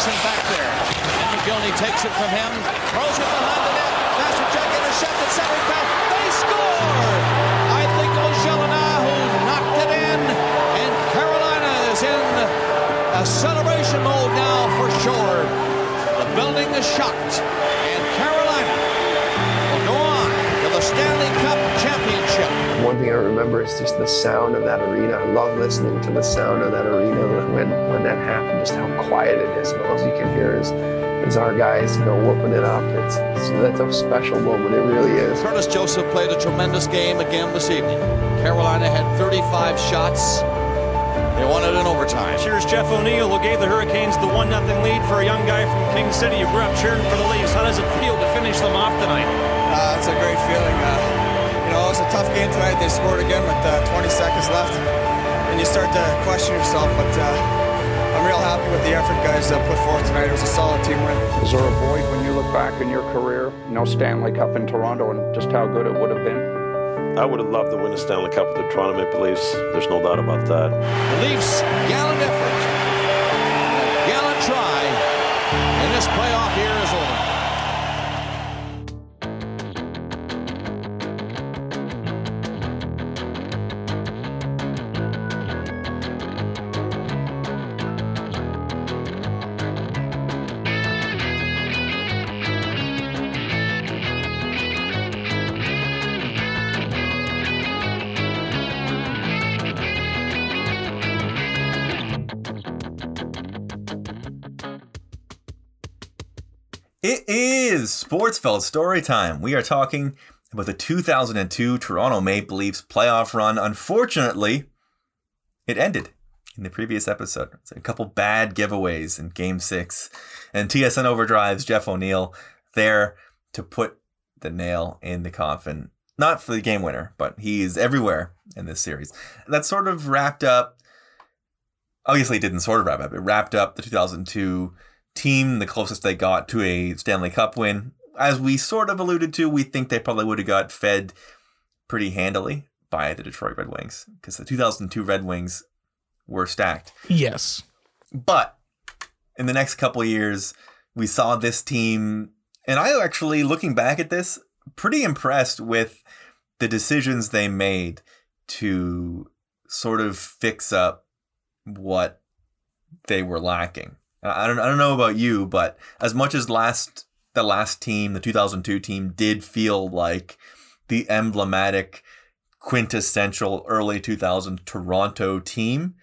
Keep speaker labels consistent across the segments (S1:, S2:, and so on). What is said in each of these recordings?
S1: Erickson back there. And Mogilny takes it from him. Throws it behind the net. Master Jack intercepted. Centering pass. They score! I think who knocked it in. And Carolina is in a celebration mode now for sure. The building is shocked.
S2: One thing I remember is just the sound of that arena. I love listening to the sound of that arena when, when that happened, just how quiet it is. And all you can hear is, is our guys, you know, whooping it up. It's, it's that's a special moment. It really is.
S1: Curtis Joseph played a tremendous game again this evening. Carolina had 35 shots. They won it in overtime.
S3: Here's Jeff O'Neill, who gave the Hurricanes the 1 0 lead for a young guy from King City who grew up cheering for the Leafs. How does it feel to finish them off tonight?
S4: Uh, it's a great feeling. Uh, you know, it was a tough game tonight. They scored again with uh, 20 seconds left. And you start to question yourself, but uh, I'm real happy with the effort guys uh, put forth tonight. It was a solid team win.
S5: Is there a void when you look back in your career, no Stanley Cup in Toronto, and just how good it would have been?
S6: I would have loved to win the Stanley Cup with the Toronto Maple Leafs. There's no doubt about that.
S1: The Leafs, gallant effort,
S7: It is Sportsfeld story time. We are talking about the 2002 Toronto Maple Leafs playoff run. Unfortunately, it ended in the previous episode. A couple bad giveaways in Game Six, and TSN Overdrive's Jeff O'Neill there to put the nail in the coffin. Not for the game winner, but he's everywhere in this series. That sort of wrapped up. Obviously, it didn't sort of wrap up. It wrapped up the 2002 team, the closest they got to a Stanley Cup win. As we sort of alluded to, we think they probably would have got fed pretty handily by the Detroit Red Wings because the 2002 Red Wings were stacked.
S8: Yes.
S7: But in the next couple of years, we saw this team, and I actually, looking back at this, pretty impressed with the decisions they made to sort of fix up what they were lacking. I don't I don't know about you, but as much as last the last team, the 2002 team did feel like the emblematic quintessential early 2000 Toronto team,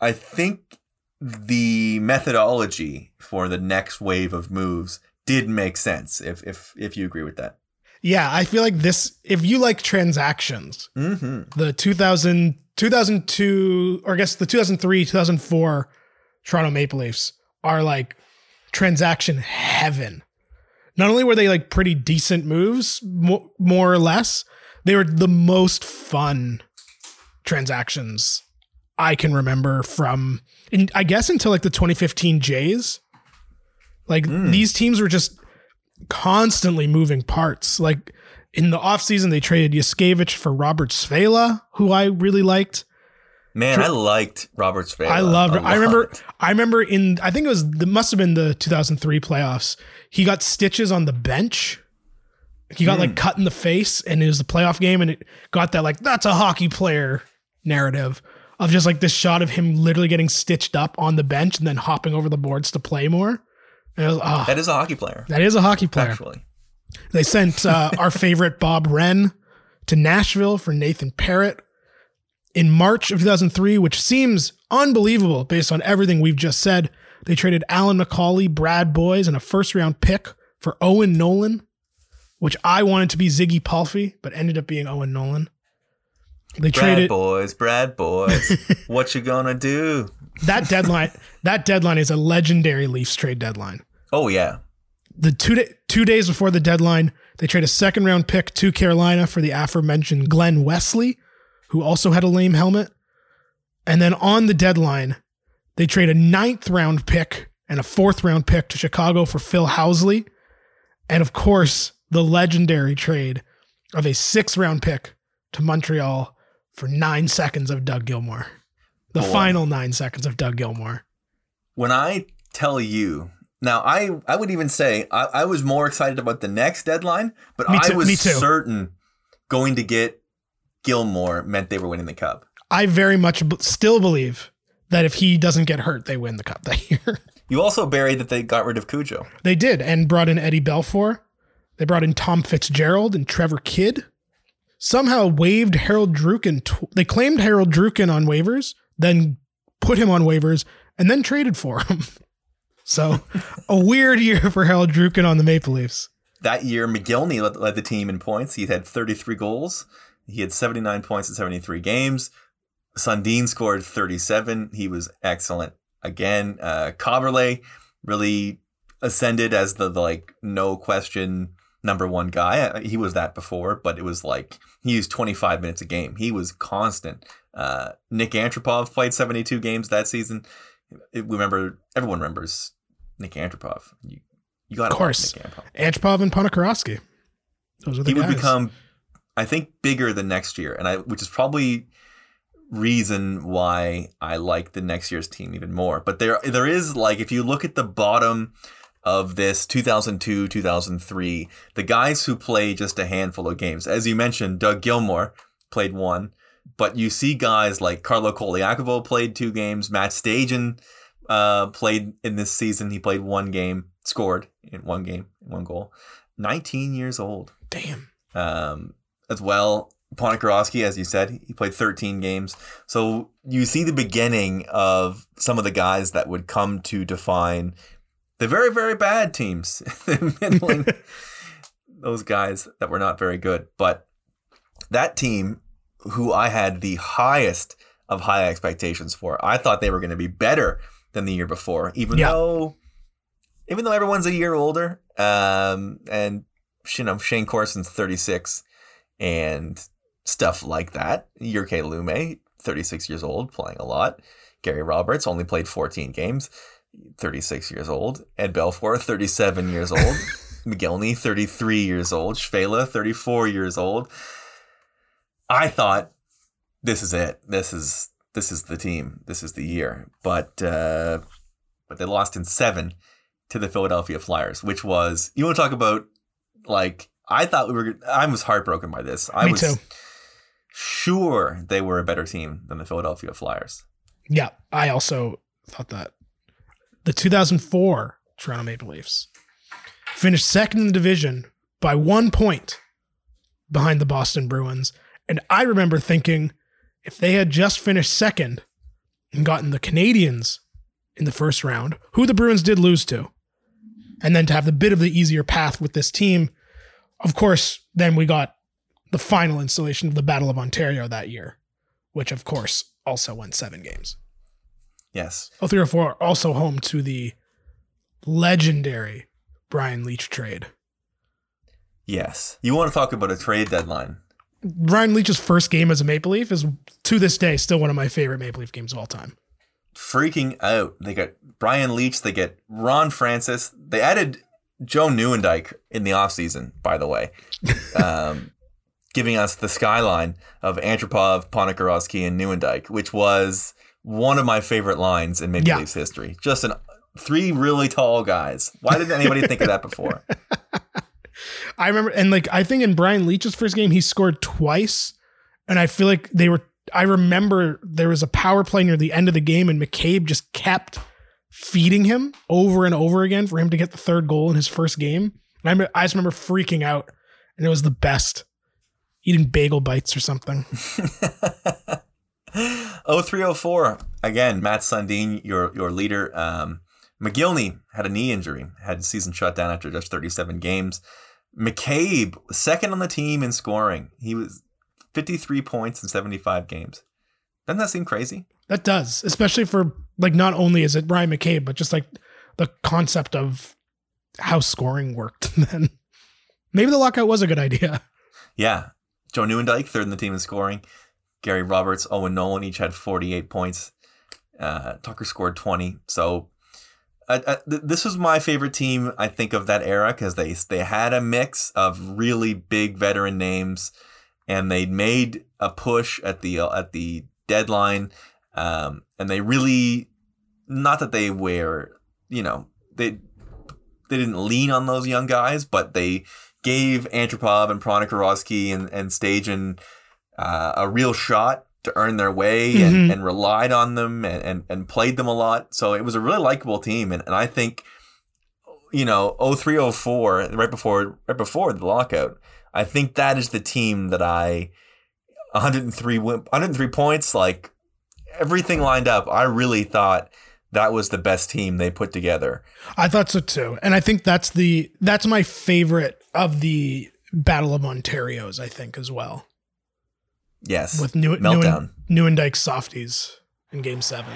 S7: I think the methodology for the next wave of moves did make sense if if if you agree with that.
S8: Yeah, I feel like this, if you like transactions,
S7: Mm-hmm.
S8: the 2000, 2002, or I guess the 2003, 2004 Toronto Maple Leafs are like transaction heaven. Not only were they like pretty decent moves, mo- more or less, they were the most fun transactions I can remember from, in, I guess, until like the 2015 Jays. Like hmm. these teams were just constantly moving parts. Like in the offseason, they traded Yushkevich for Robert Svehla, who I really liked.
S7: Man, I liked Roberts Svehla.
S8: I loved. I remember. I remember in I think it was it must have been the 2003 playoffs. He got stitches on the bench. He got
S7: Hmm.
S8: like cut in the face and it was the playoff game and it got that like that's a hockey player narrative of just like this shot of him literally getting stitched up on the bench and then hopping over the boards to play more. Was, ah,
S7: That is a hockey player.
S8: that is a hockey player.
S7: Actually.
S8: They sent uh, our favorite Bob Wren to Nashville for Nathan Perrott in March of 2003, which seems unbelievable based on everything we've just said. They traded Alyn McCauley, Brad Boyes, and a first round pick for Owen Nolan, which I wanted to be Ziggy Palffy, but ended up being Owen Nolan. They
S7: Brad
S8: traded
S7: boys, Brad boys. what you gonna do?
S8: that deadline. that deadline is a legendary Leafs trade deadline.
S7: Oh yeah.
S8: the two day, two days before the deadline, they trade a second round pick to Carolina for the aforementioned Glen Wesley, who also had a lame helmet. And then on the deadline, they trade a ninth round pick and a fourth round pick to Chicago for Phil Housley. And of course, the legendary trade of a sixth round pick to Montreal for nine seconds of Doug Gilmour. The
S7: Boy.
S8: final nine seconds of Doug Gilmour.
S7: When I tell you now, I I would even say I, I was more excited about the next deadline, but I was certain going to get Gilmour meant they were winning the cup.
S8: I very much still believe that if he doesn't get hurt, they win the cup that year.
S7: You also buried that they got rid of Cujo.
S8: they did and brought in Eddie Belfour. They brought in Tom Fitzgerald and Trevor Kidd. Somehow waived Harold Druken. Tw- they claimed Harold Druken on waivers, then put him on waivers, and then traded for him. So a weird year for Harold Druken on the Maple Leafs.
S7: That year, Mogilny led, led the team in points. He had 33 goals. He had 79 points in 73 games. Sundin scored 37. He was excellent. Again, uh, Kaberle really ascended as the, the, like no question number one guy. Uh, He was that before, but it was like he used 25 minutes a game. He was constant. Uh, Nik Antropov played 72 games that season. It- we remember everyone remembers Nik Antropov. You, you got
S8: Of course.
S7: Nik Antropov
S8: Antropov and Ponikarovsky. Those are the
S7: he would become i think bigger than next year and i which is probably reason why i like the next year's team even more. But there there is like if you look at the bottom of this 2002 2003 the guys who play just a handful of games as you mentioned doug gilmour played one but you see guys like carlo Colaiacovo played two games matt stajan uh, played in this season he played one game scored in one game one goal. 19 years old.
S8: Damn.
S7: um, as well. Ponikarovsky, as you said, he played 13 games. So you see the beginning of some of the guys that would come to define the very, very bad teams, middling those guys that were not very good. But that team, who I had the highest of high expectations for, I thought they were going to be better than the year before, even
S8: Yeah.
S7: though, even though everyone's a year older, um, and you know Shayne Corson's 36 and stuff like that. Jyrki Lumme, 36 years old, playing a lot. Gary Roberts only played 14 games, 36 years old. Ed Belfour, 37 years old. Mogilny, 33 years old. Svehla, 34 years old. I thought this is it. This is this is the team. This is the year. But uh, but they lost in seven to the Philadelphia Flyers, which was you want to talk about like I thought we were. I was heartbroken by this. I
S8: Me
S7: was
S8: too.
S7: sure they were a better team than the Philadelphia Flyers.
S8: Yeah, I also thought that. The 2004 Toronto Maple Leafs finished second in the division by one point behind the Boston Bruins. And I remember thinking if they had just finished second and gotten the Canadiens in the first round, who the Bruins did lose to, and then to have the bit of the easier path with this team, of course, then we got the final installation of the Battle of Ontario that year, which of course also went seven games.
S7: Yes,
S8: 0304 also home to the legendary Brian Leetch trade.
S7: yes. You want to talk about a trade deadline?
S8: Brian Leetch's first game as a Maple Leaf is to this day still one of my favorite Maple Leaf games of all time.
S7: freaking out. They got Brian Leetch, they get Ron Francis. They added Joe Nieuwendyk in the offseason, by the way, um, giving us the skyline of Antropov, Ponikarovsky, and Nieuwendyk, which was one of my favorite lines in Maple
S8: Yeah.
S7: Leafs history. Just an three really tall guys. Why didn't anybody think of that before?
S8: I remember, and like I think in Brian Leetch's first game, he scored twice, and I feel like they were I remember there was a power play near the end of the game, and McCabe just kept feeding him over and over again for him to get the third goal in his first game. And I, I just remember freaking out, and it was the best. Eating bagel bites or something.
S7: 0304 again. Matt Sundin, your your leader. Um, Mogilny had a knee injury, had season shut down after just 37 games. McCabe, second on the team in scoring. He was 53 points in 75 games. Doesn't that seem crazy?
S8: That does, especially for like not only is it Ryan McCabe, but just like the concept of how scoring worked then. Maybe the lockout was a good idea.
S7: Yeah. Joe Nieuwendyk, third in the team in scoring. Gary Roberts, Owen Nolan each had 48 points. Uh, Tucker scored 20. So uh, uh, th- this was my favorite team, I think, of that era because they they had a mix of really big veteran names, and they made a push at the uh, at the deadline, um, and they really, not that they were, you know, they they didn't lean on those young guys, but they gave Antropov and Pronikowski and and Stajan uh, a real shot to earn their way and,
S8: Mhm.
S7: and relied on them and, and, and played them a lot. So it was a really likable team. And, and I think, you know, 0304, right before, right before the lockout, I think that is the team that I, 103, win- 103 points, like everything lined up. I really thought that was the best team they put together.
S8: I thought so too. And I think that's the that's my favorite of the Battle of Ontario's, I think, as well.
S7: Yes.
S8: With New
S7: Meltdown.
S8: Newen, Nieuwendyk softies in game seven.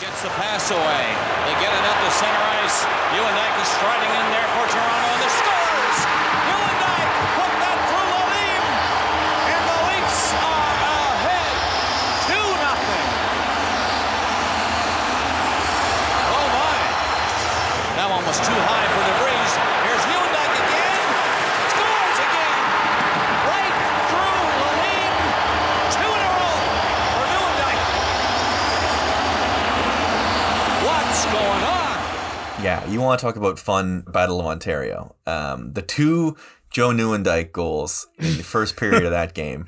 S1: Gets the pass away. They get it up to center ice. Ewan is striding in there for Toronto, and the scores! Ewan put that through Lalime, and the Leafs are ahead, two nothing. Oh my! That one was too high for the breeze. Here's Ewan again. Scores again. Right through Lalime. Two in a row for Ewan What's going on?
S7: Yeah, you want to talk about fun Battle of Ontario. Um, the two Joe Nieuwendyk goals in the first period of that game.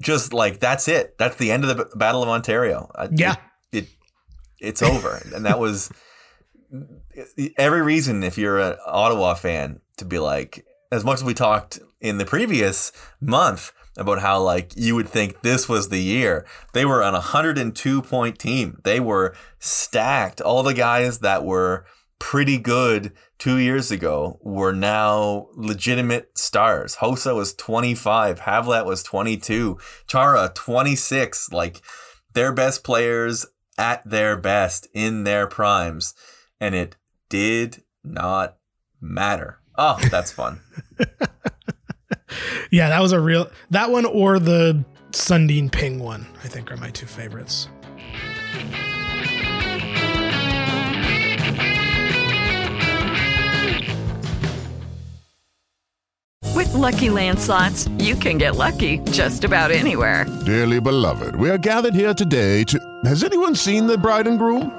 S7: Just like that's it. That's the end of the Battle of Ontario.
S8: Yeah.
S7: It, it it's over. and that was every reason if you're an Ottawa fan to be like as much as we talked in the previous month about how like you would think this was the year. They were on a 102 point team. They were stacked. All the guys that were pretty good two years ago were now legitimate stars. Hossa was 25, Havlat was 22, Chara 26. Like their best players at their best in their primes. And it did not matter. Oh, that's fun.
S8: Yeah, that was a real that one or the Sundin Ping one, I think are my two favorites.
S9: With Lucky Land slots, you can get lucky just about anywhere.
S10: Dearly beloved, we are gathered here today to. Has anyone seen the bride and groom?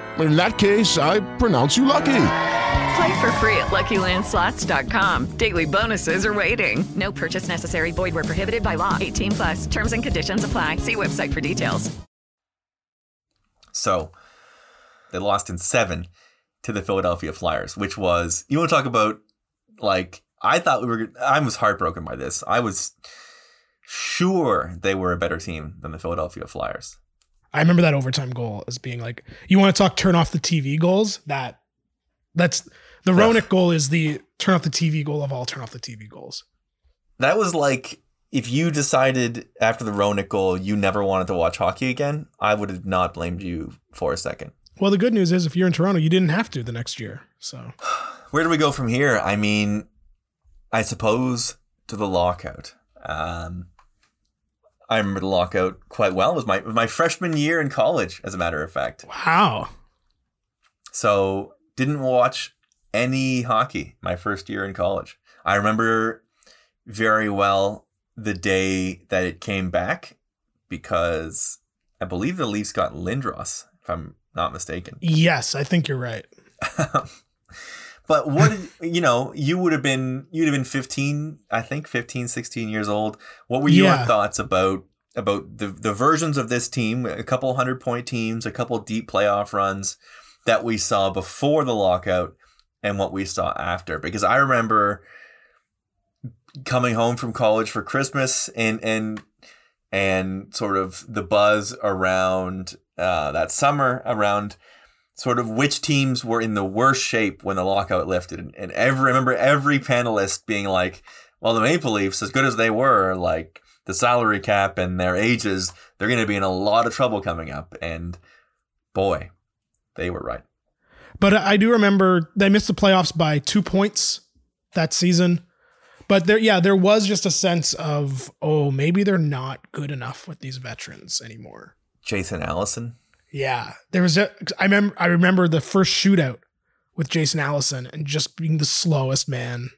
S10: In that case, I pronounce you lucky.
S9: Play for free at LuckyLandSlots.com. Daily bonuses are waiting. No purchase necessary. Void where prohibited by law. 18 plus. Terms and conditions apply. See website for details.
S7: So they lost in seven to the Philadelphia Flyers, which was you want to talk about like I thought we were. I was heartbroken by this. I was sure they were a better team than the Philadelphia Flyers.
S8: I remember that overtime goal as being like, you want to talk turn off the TV goals? That that's the Roenick goal is the turn off the TV goal of all turn off the TV goals.
S7: That was like if you decided after the Roenick goal you never wanted to watch hockey again, I would have not blamed you for a second.
S8: Well, the good news is if you're in Toronto, you didn't have to the next year. So
S7: where do we go from here? I mean, I suppose to the lockout. Um, I remember the lockout quite well. It was my it was my freshman year in college, as a matter of fact.
S8: Wow.
S7: So didn't watch any hockey my first year in college. I remember very well the day that it came back because I believe the Leafs got Lindros, if I'm not mistaken.
S8: Yes, I think you're right.
S7: but what did, you know, you would have been you'd have been 15, I think 15, 16 years old. What were your
S8: Yeah.
S7: thoughts about about the the versions of this team, a couple hundred point teams, a couple deep playoff runs that we saw before the lockout and what we saw after? Because I remember coming home from college for Christmas and and and sort of the buzz around uh, that summer around sort of which teams were in the worst shape when the lockout lifted and, and every remember every panelist being like well the maple leafs as good as they were like the salary cap and their ages they're going to be in a lot of trouble coming up and boy they were right
S8: But I do remember they missed the playoffs by two points that season. But there, yeah, there was just a sense of, oh, maybe they're not good enough with these veterans anymore.
S7: jason allison
S8: Yeah, there was a. I remember. I remember the first shootout with Jason Allison and just being the slowest man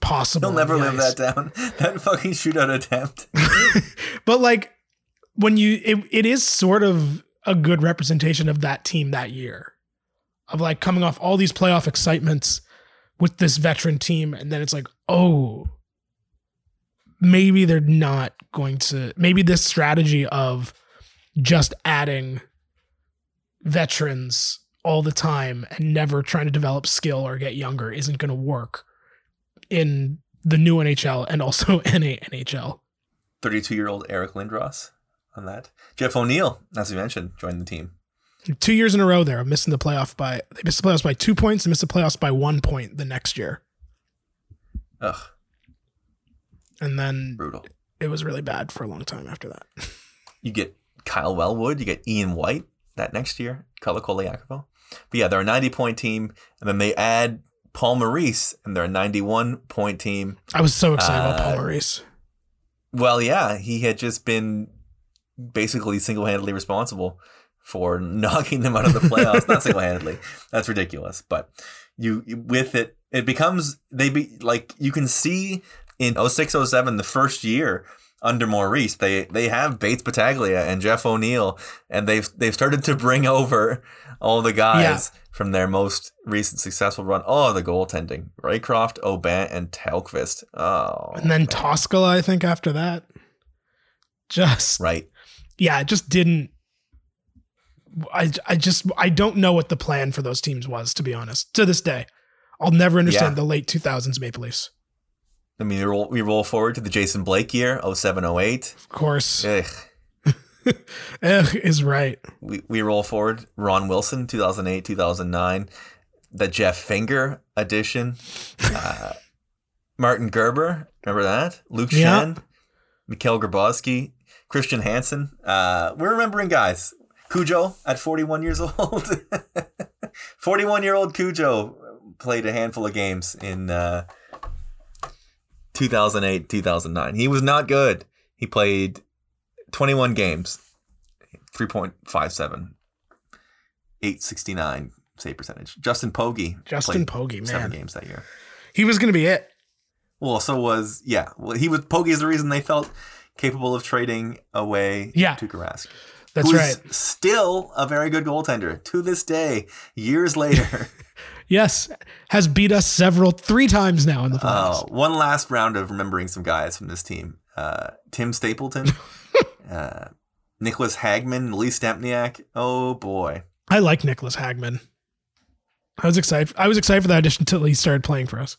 S8: possible.
S7: he'll never live
S8: ice.
S7: that down that fucking shootout attempt
S8: But like when you, it, it is sort of a good representation of that team that year, of like coming off all these playoff excitements with this veteran team, and then it's like, oh, maybe they're not going to. Maybe this strategy of just adding veterans all the time and never trying to develop skill or get younger isn't going to work in the new NHL and also NA NHL.
S7: 32 year old eric lindros on that jeff o'neill as we mentioned joined the team
S8: Two years in a row there of missing the playoff by they missed the playoffs by two points and missed the playoffs by one point the next year.
S7: Ugh.
S8: And then
S7: brutal.
S8: It was really bad for a long time after that.
S7: you get Kyle Wellwood, you get Ian White that next year, Kala Colaiacovo. But yeah, they're a 90 point team, and then they add Paul Maurice, and they're a 91 point team.
S8: I was so excited about Paul
S7: Uh,
S8: Maurice.
S7: Well, yeah, he had just been basically single handedly responsible for knocking them out of the playoffs. Not single handedly, that's ridiculous. But you with it, it becomes they be like you can see in 06, 07, the first year under Maurice, they they have Bates Battaglia and Jeff O'Neill, and they've they've started to bring over all the guys from their most recent successful run. Oh, the goaltending: Raycroft, Aubin, and Tellqvist. Oh,
S8: And then Toskala, I think, after that. Just
S7: right.
S8: Yeah, it just didn't I I just I don't know what the plan for those teams was, to be honest. To this day. I'll never understand
S7: Yeah.
S8: the late 2000s Maple Leafs.
S7: I mean, we roll, we roll forward to the Jason Blake year, 07, 08.
S8: Of course.
S7: Ugh.
S8: Ugh is right.
S7: We, we roll forward Ron Wilson, 2008, 2009. The Jeff Finger edition. Uh, Martin Gerber, remember that? Luke
S8: Yeah.
S7: Schenn, Mikhail Grabovski, Christian Hanson. Uh, we're remembering guys. Cujo at 41 years old. 41 year old Cujo played a handful of games in uh, 2008, 2009. He was not good. He played 21 games, 3.57, 869 save percentage. Justin Pogge.
S8: Justin Pogge,
S7: Seven games that year.
S8: He was gonna be it.
S7: Well, so was, yeah. Well, he was, Pogge is the reason they felt capable of trading away
S8: Yeah.
S7: Tuukka Rask.
S8: That's right.
S7: Still a very good goaltender to this day, years later.
S8: Yes. Has beat us several three times now in the playoffs.
S7: Oh, one last round of remembering some guys from this team. Uh, Tim Stapleton, uh, Niklas Hagman, Lee Stempniak. Oh boy.
S8: I like Niklas Hagman. I was excited. I was excited for that audition until he started playing for us.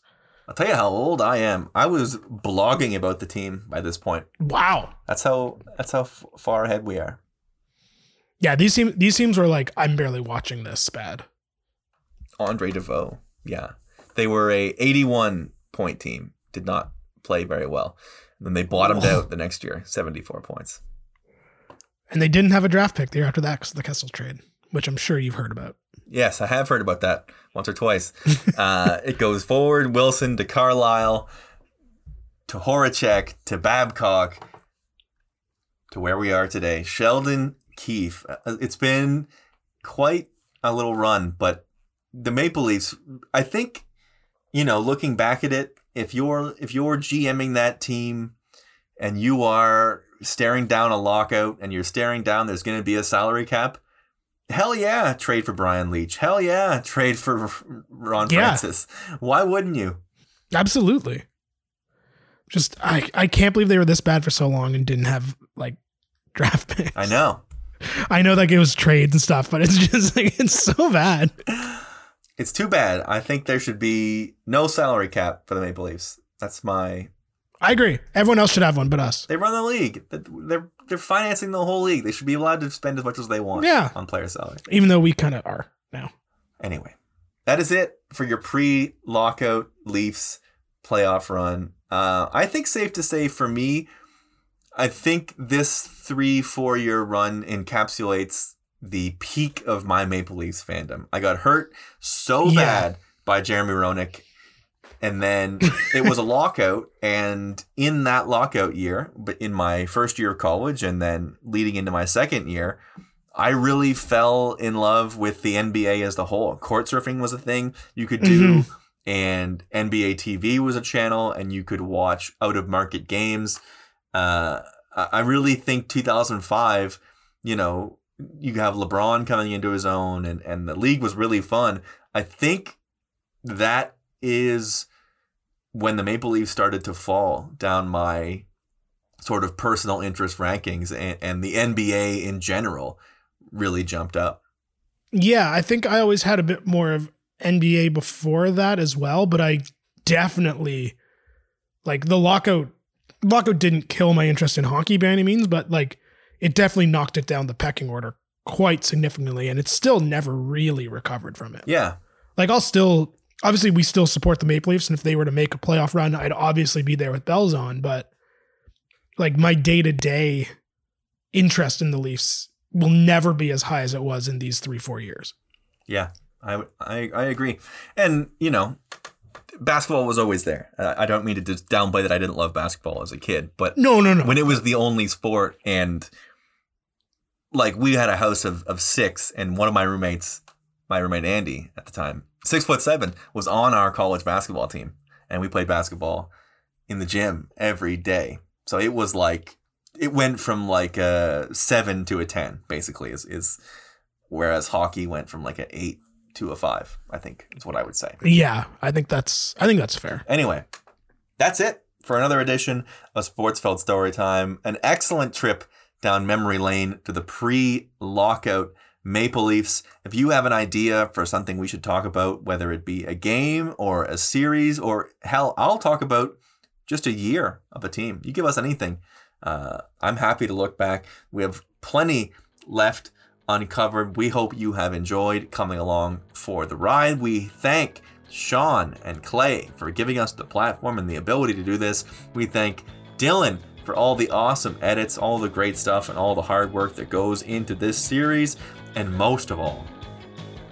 S7: I'll tell you how old I am. I was blogging about the team by this point.
S8: Wow.
S7: That's how that's how f- far ahead we are.
S8: Yeah, these teams these teams were like, I'm barely watching this bad.
S7: Andre Deveaux. Yeah. They were a 81 point team. Did not play very well. And then they bottomed out the next year, 74 points.
S8: And they didn't have a draft pick the year after that because of the Kessel trade, which I'm sure you've heard about.
S7: Yes, I have heard about that once or twice. uh, it goes forward Wilson to Carlyle to Horachek to Babcock to where we are today. Sheldon Keefe. Uh, It's been quite a little run, but the Maple Leafs, I think, you know, looking back at it, if you're if you're GMing that team and you are staring down a lockout and you're staring down there's going to be a salary cap, hell yeah, trade for Brian Leetch. Hell yeah, trade for Ron
S8: Yeah.
S7: Francis. Why wouldn't you?
S8: Absolutely. Just I I can't believe they were this bad for so long and didn't have like draft picks.
S7: I know.
S8: I know like it was trades and stuff, but it's just like it's so bad.
S7: It's too bad. I think there should be no salary cap for the Maple Leafs. That's my.
S8: I agree. Everyone else should have one but us.
S7: They run the league. They're they're financing the whole league. They should be allowed to spend as much as they want.
S8: Yeah.
S7: on player salary.
S8: Even though we kind of are now.
S7: Anyway, that is it for your pre-lockout Leafs playoff run. Uh, I think safe to say for me, I think this three four year run encapsulates the peak of my Maple Leafs fandom. I got hurt so
S8: Yeah.
S7: bad by Jeremy Roenick, and then it was a lockout. And in that lockout year, but in my first year of college, and then leading into my second year, I really fell in love with the NBA as the whole. Court surfing was a thing you could do, and NBA TV was a channel, and you could watch out of market games. Uh, I really think 2005, you know, you have LeBron coming into his own, and, and the league was really fun. I think that is when the Maple Leafs started to fall down my sort of personal interest rankings, and, and the NBA in general really jumped up.
S8: Yeah, I think I always had a bit more of NBA before that as well, but I definitely like the lockout lockout didn't kill my interest in hockey by any means, but like it definitely knocked it down the pecking order quite significantly and it's still never really recovered from it.
S7: Yeah.
S8: Like I'll still obviously we still support the Maple Leafs and if they were to make a playoff run, I'd obviously be there with bells on, but like my day-to-day interest in the Leafs will never be as high as it was in these 3-4 years.
S7: Yeah, I, I, I agree. And, you know, basketball was always there. I I don't mean to just downplay that I didn't love basketball as a kid, but
S8: No, no, no.
S7: when it was the only sport and like we had a house of, of six and one of my roommates, my roommate Andy at the time, six foot seven, was on our college basketball team. And we played basketball in the gym every day. So it was like, it went from like a seven to a 10, basically, is, is whereas hockey went from like an eight to a five, I think is what I would say.
S8: Yeah, I think that's I think that's fair.
S7: Anyway, that's it for another edition of Sportsfeld story time An excellent trip down memory lane to the pre-lockout Maple Leafs. If you have an idea for something we should talk about, whether it be a game or a series, or hell, I'll talk about just a year of a team. You give us anything. Uh, I'm happy to look back. We have plenty left uncovered. We hope you have enjoyed coming along for the ride. We thank Sean and Clay for giving us the platform and the ability to do this. We thank Dylan for all the awesome edits, all the great stuff, and all the hard work that goes into this series. And most of all,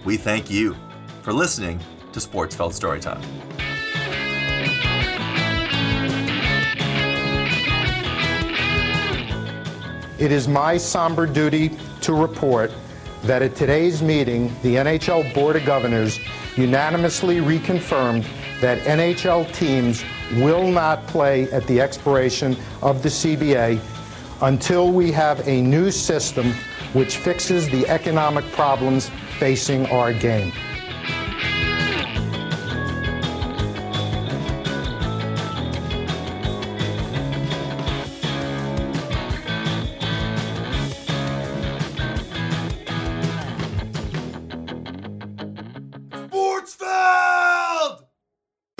S7: we thank you for listening to Sportsfeld Storytime.
S11: It is my somber duty to report that at today's meeting, the NHL Board of Governors unanimously reconfirmed that NHL teams will not play at the expiration of the CBA until we have a new system which fixes the economic problems facing our game.